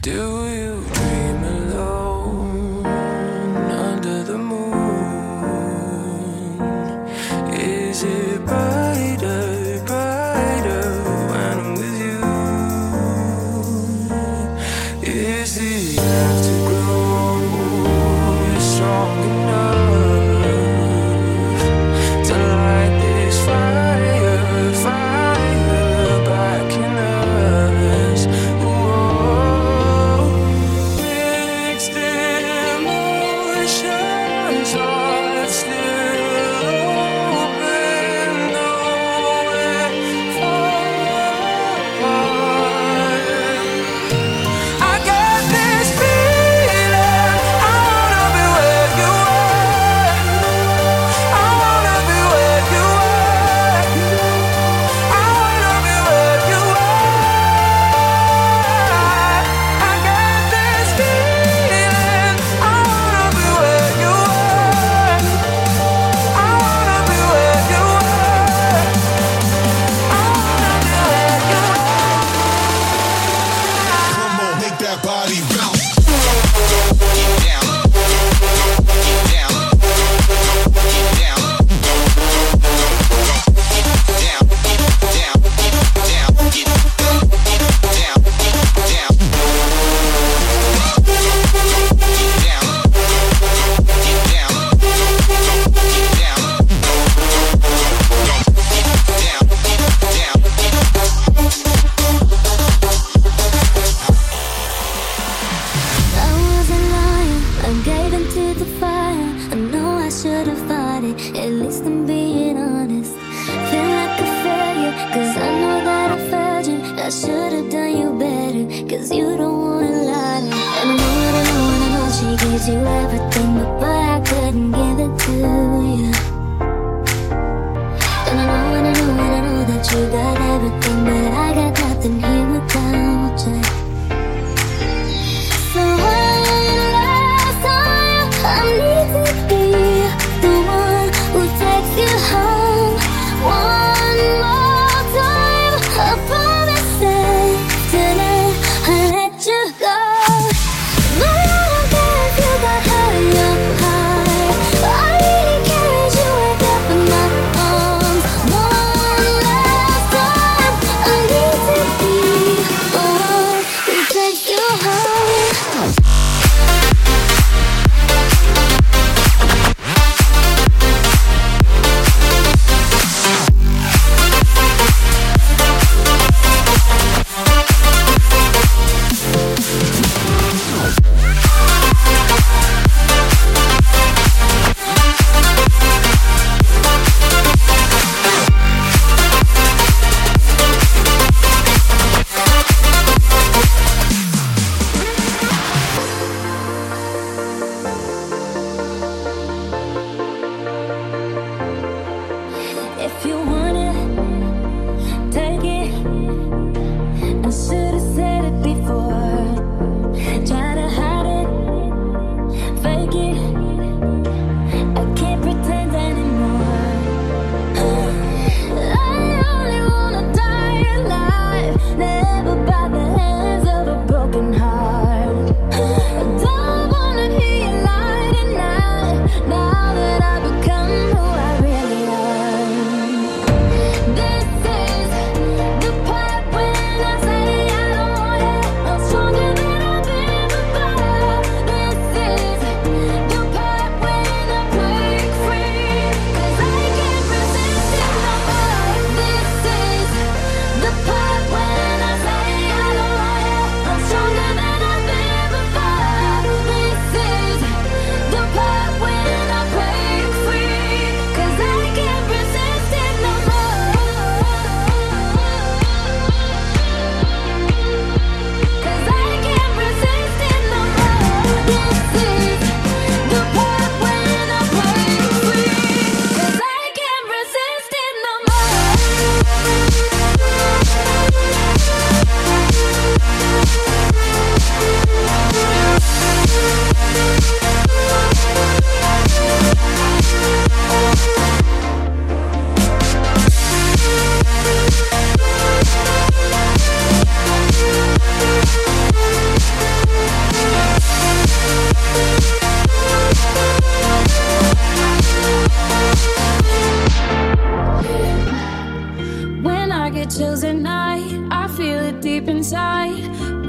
Do you? but I couldn't give it to you. And I know, and I know, and I know that you got everything, but I got nothing here.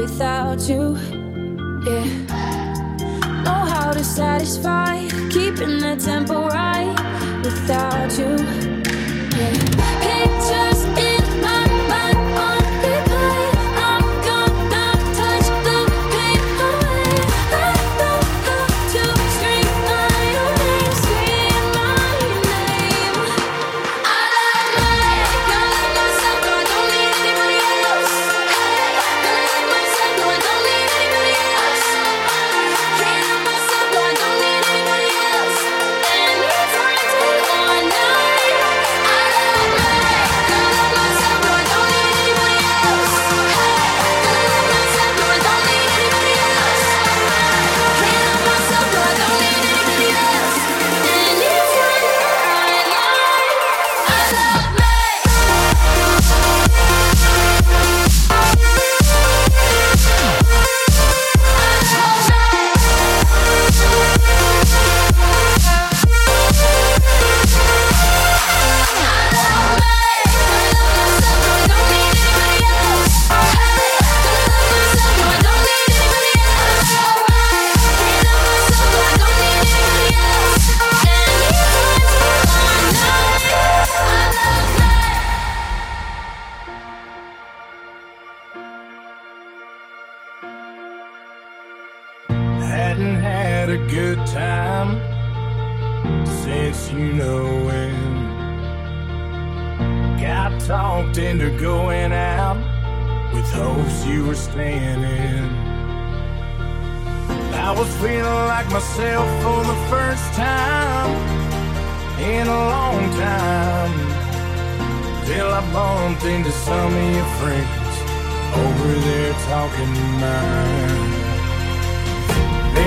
without you. Yeah. Know how to satisfy, keeping the tempo right without you. Yeah. Picture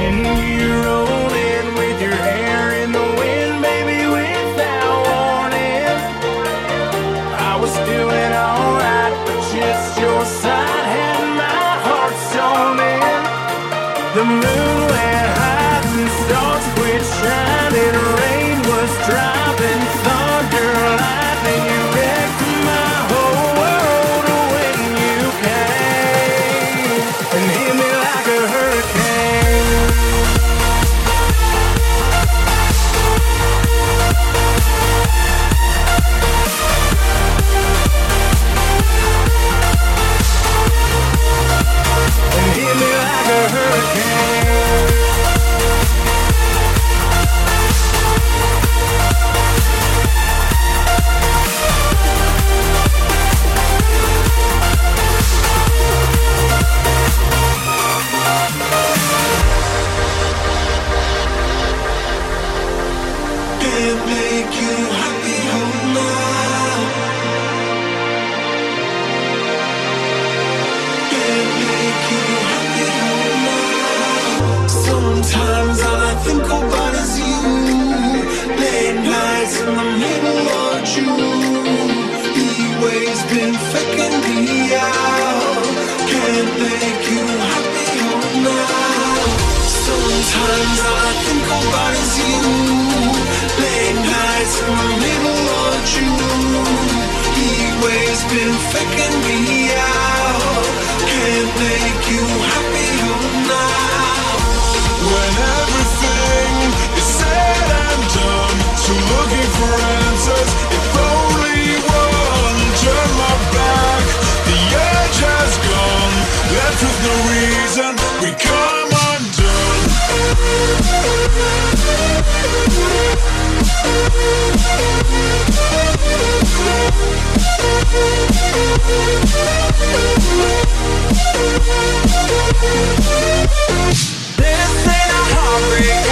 in your This ain't a heartbreak.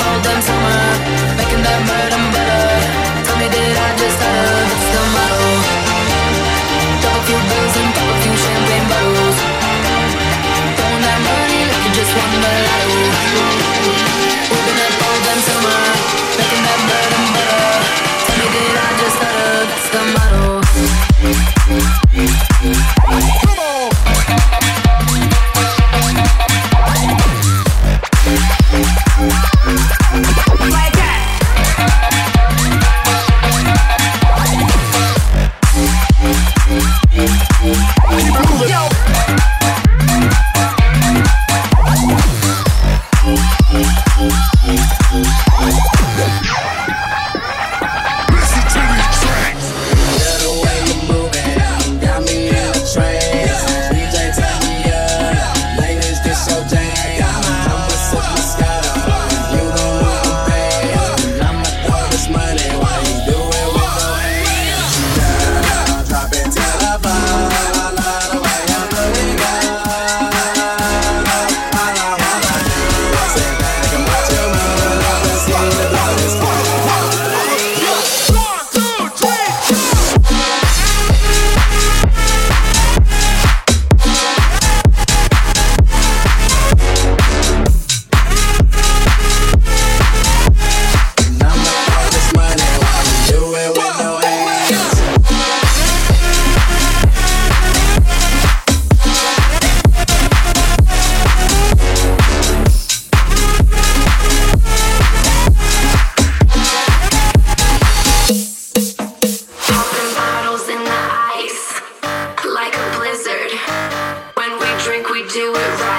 All damn summer, making that. Tell me, did I just the motto. A few bills and pop a few champagne bottles. That money like you just won the damn summer, making that. Tell me, did I just? That's the motto.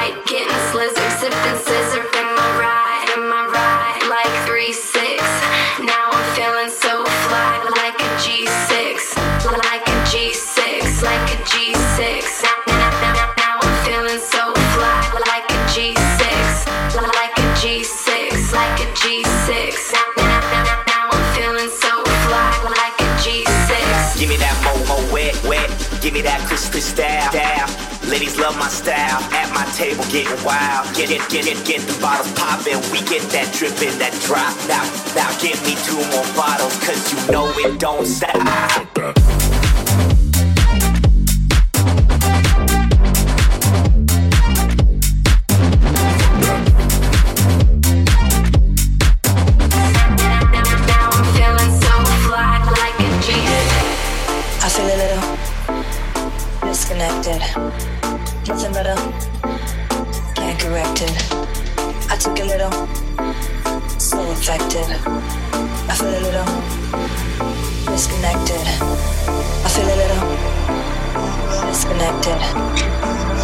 Right. Getting slizzard, sipping sizzurp. Am I right? Am I right? Like three six. Now I'm feeling so fly, like a G6, like a G6, like a G6. Now, I'm feeling so fly, like a G6, like a G6, like a G6. Now, I'm feeling so fly, like a G6. Give me that mo mo wet wet. Give me that style. Ladies love my style. At my table getting wild. Get it get it get the bottles poppin'. We get that drip drippin' that drop. Now now give me two more bottles 'cause you know it don't stop. So affected. I feel a little disconnected. I feel a little disconnected.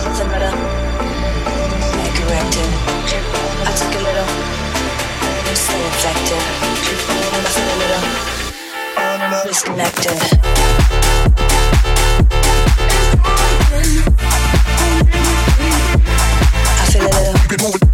Nothing better, can't correct it. I took a little, so affected. I feel a little disconnected. I feel a little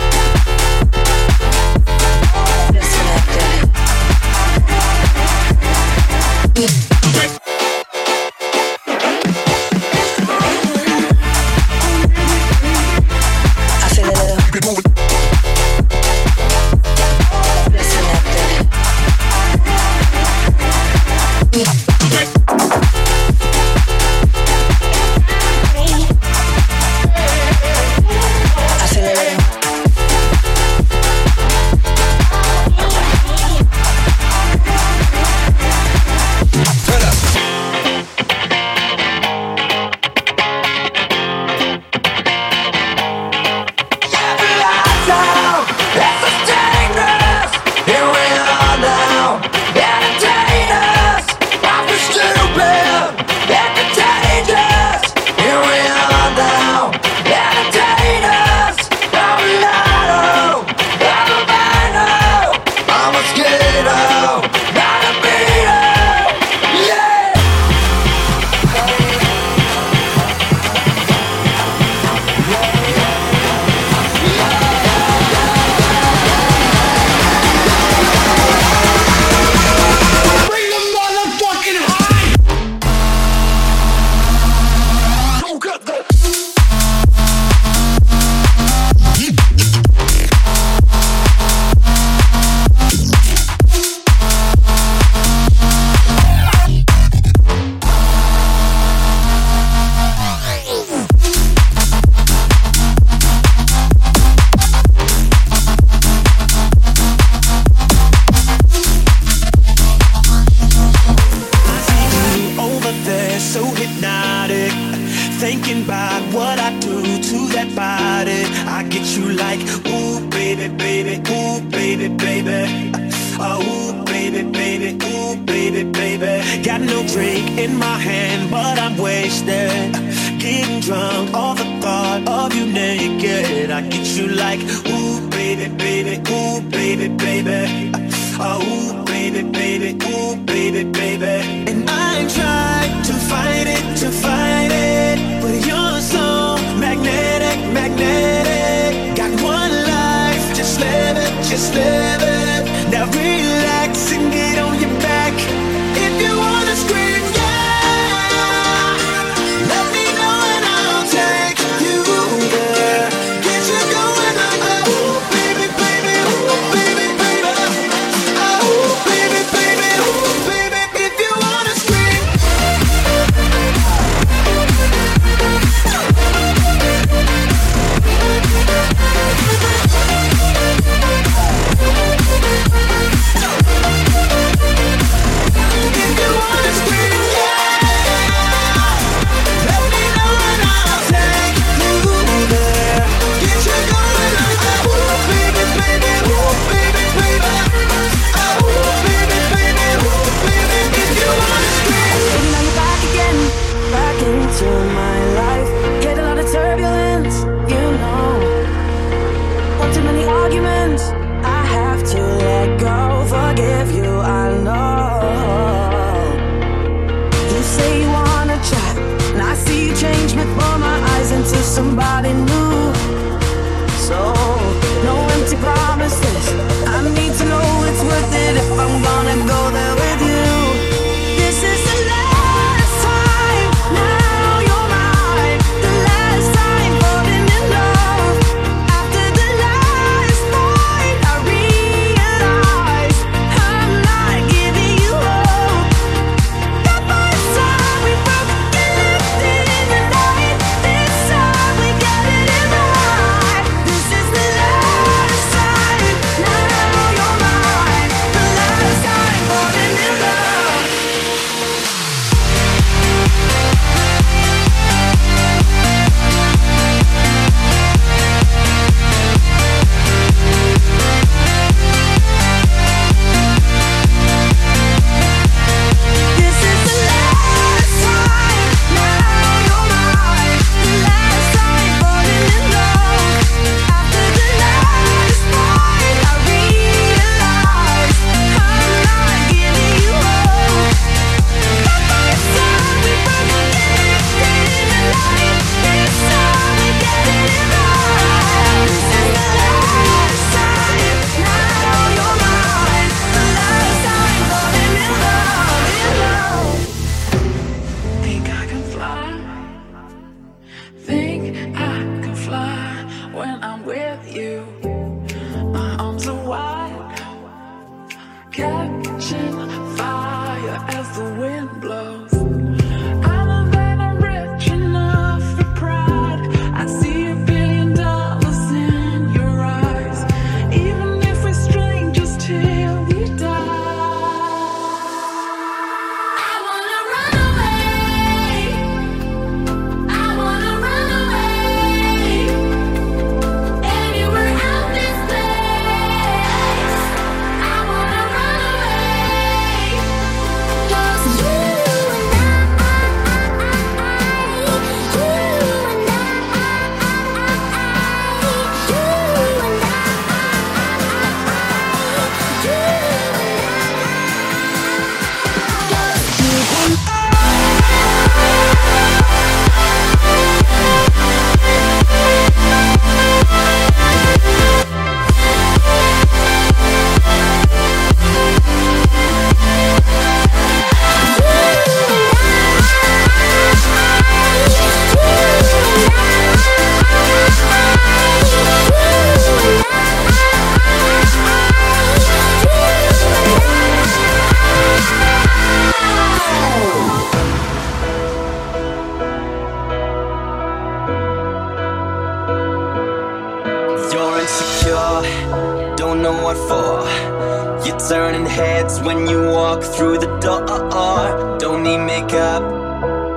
turning heads when you walk through the door. Don't need makeup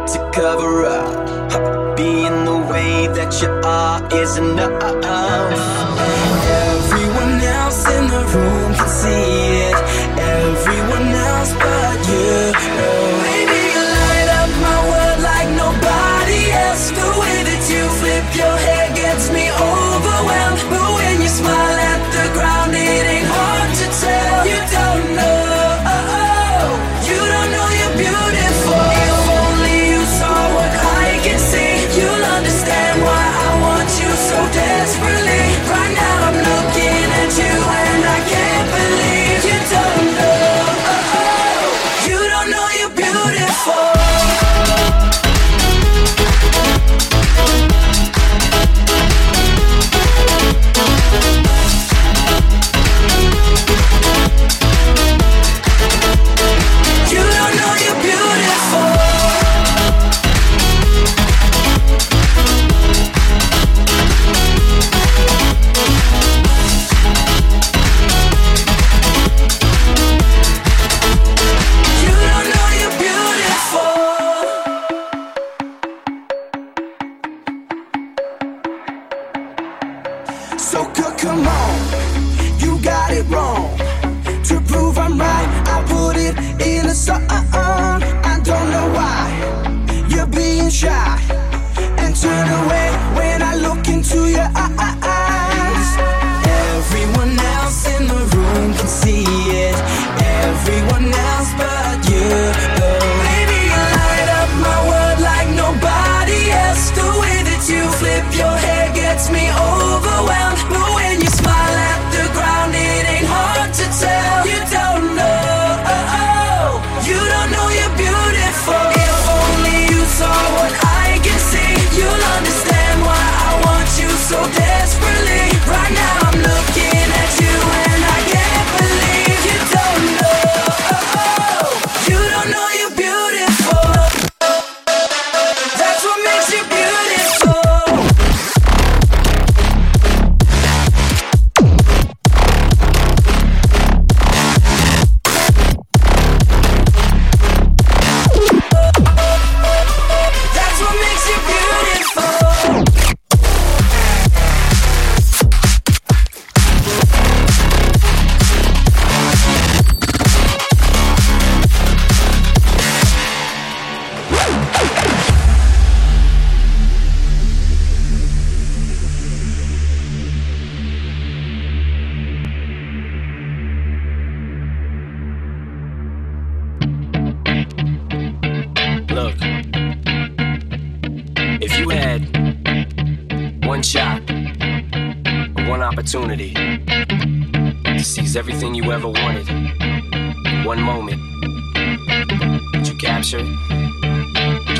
to cover up. Being the way that you are is enough. Everyone else in the room can see. One shot, one opportunity to seize everything you ever wanted, one moment, would you capture it?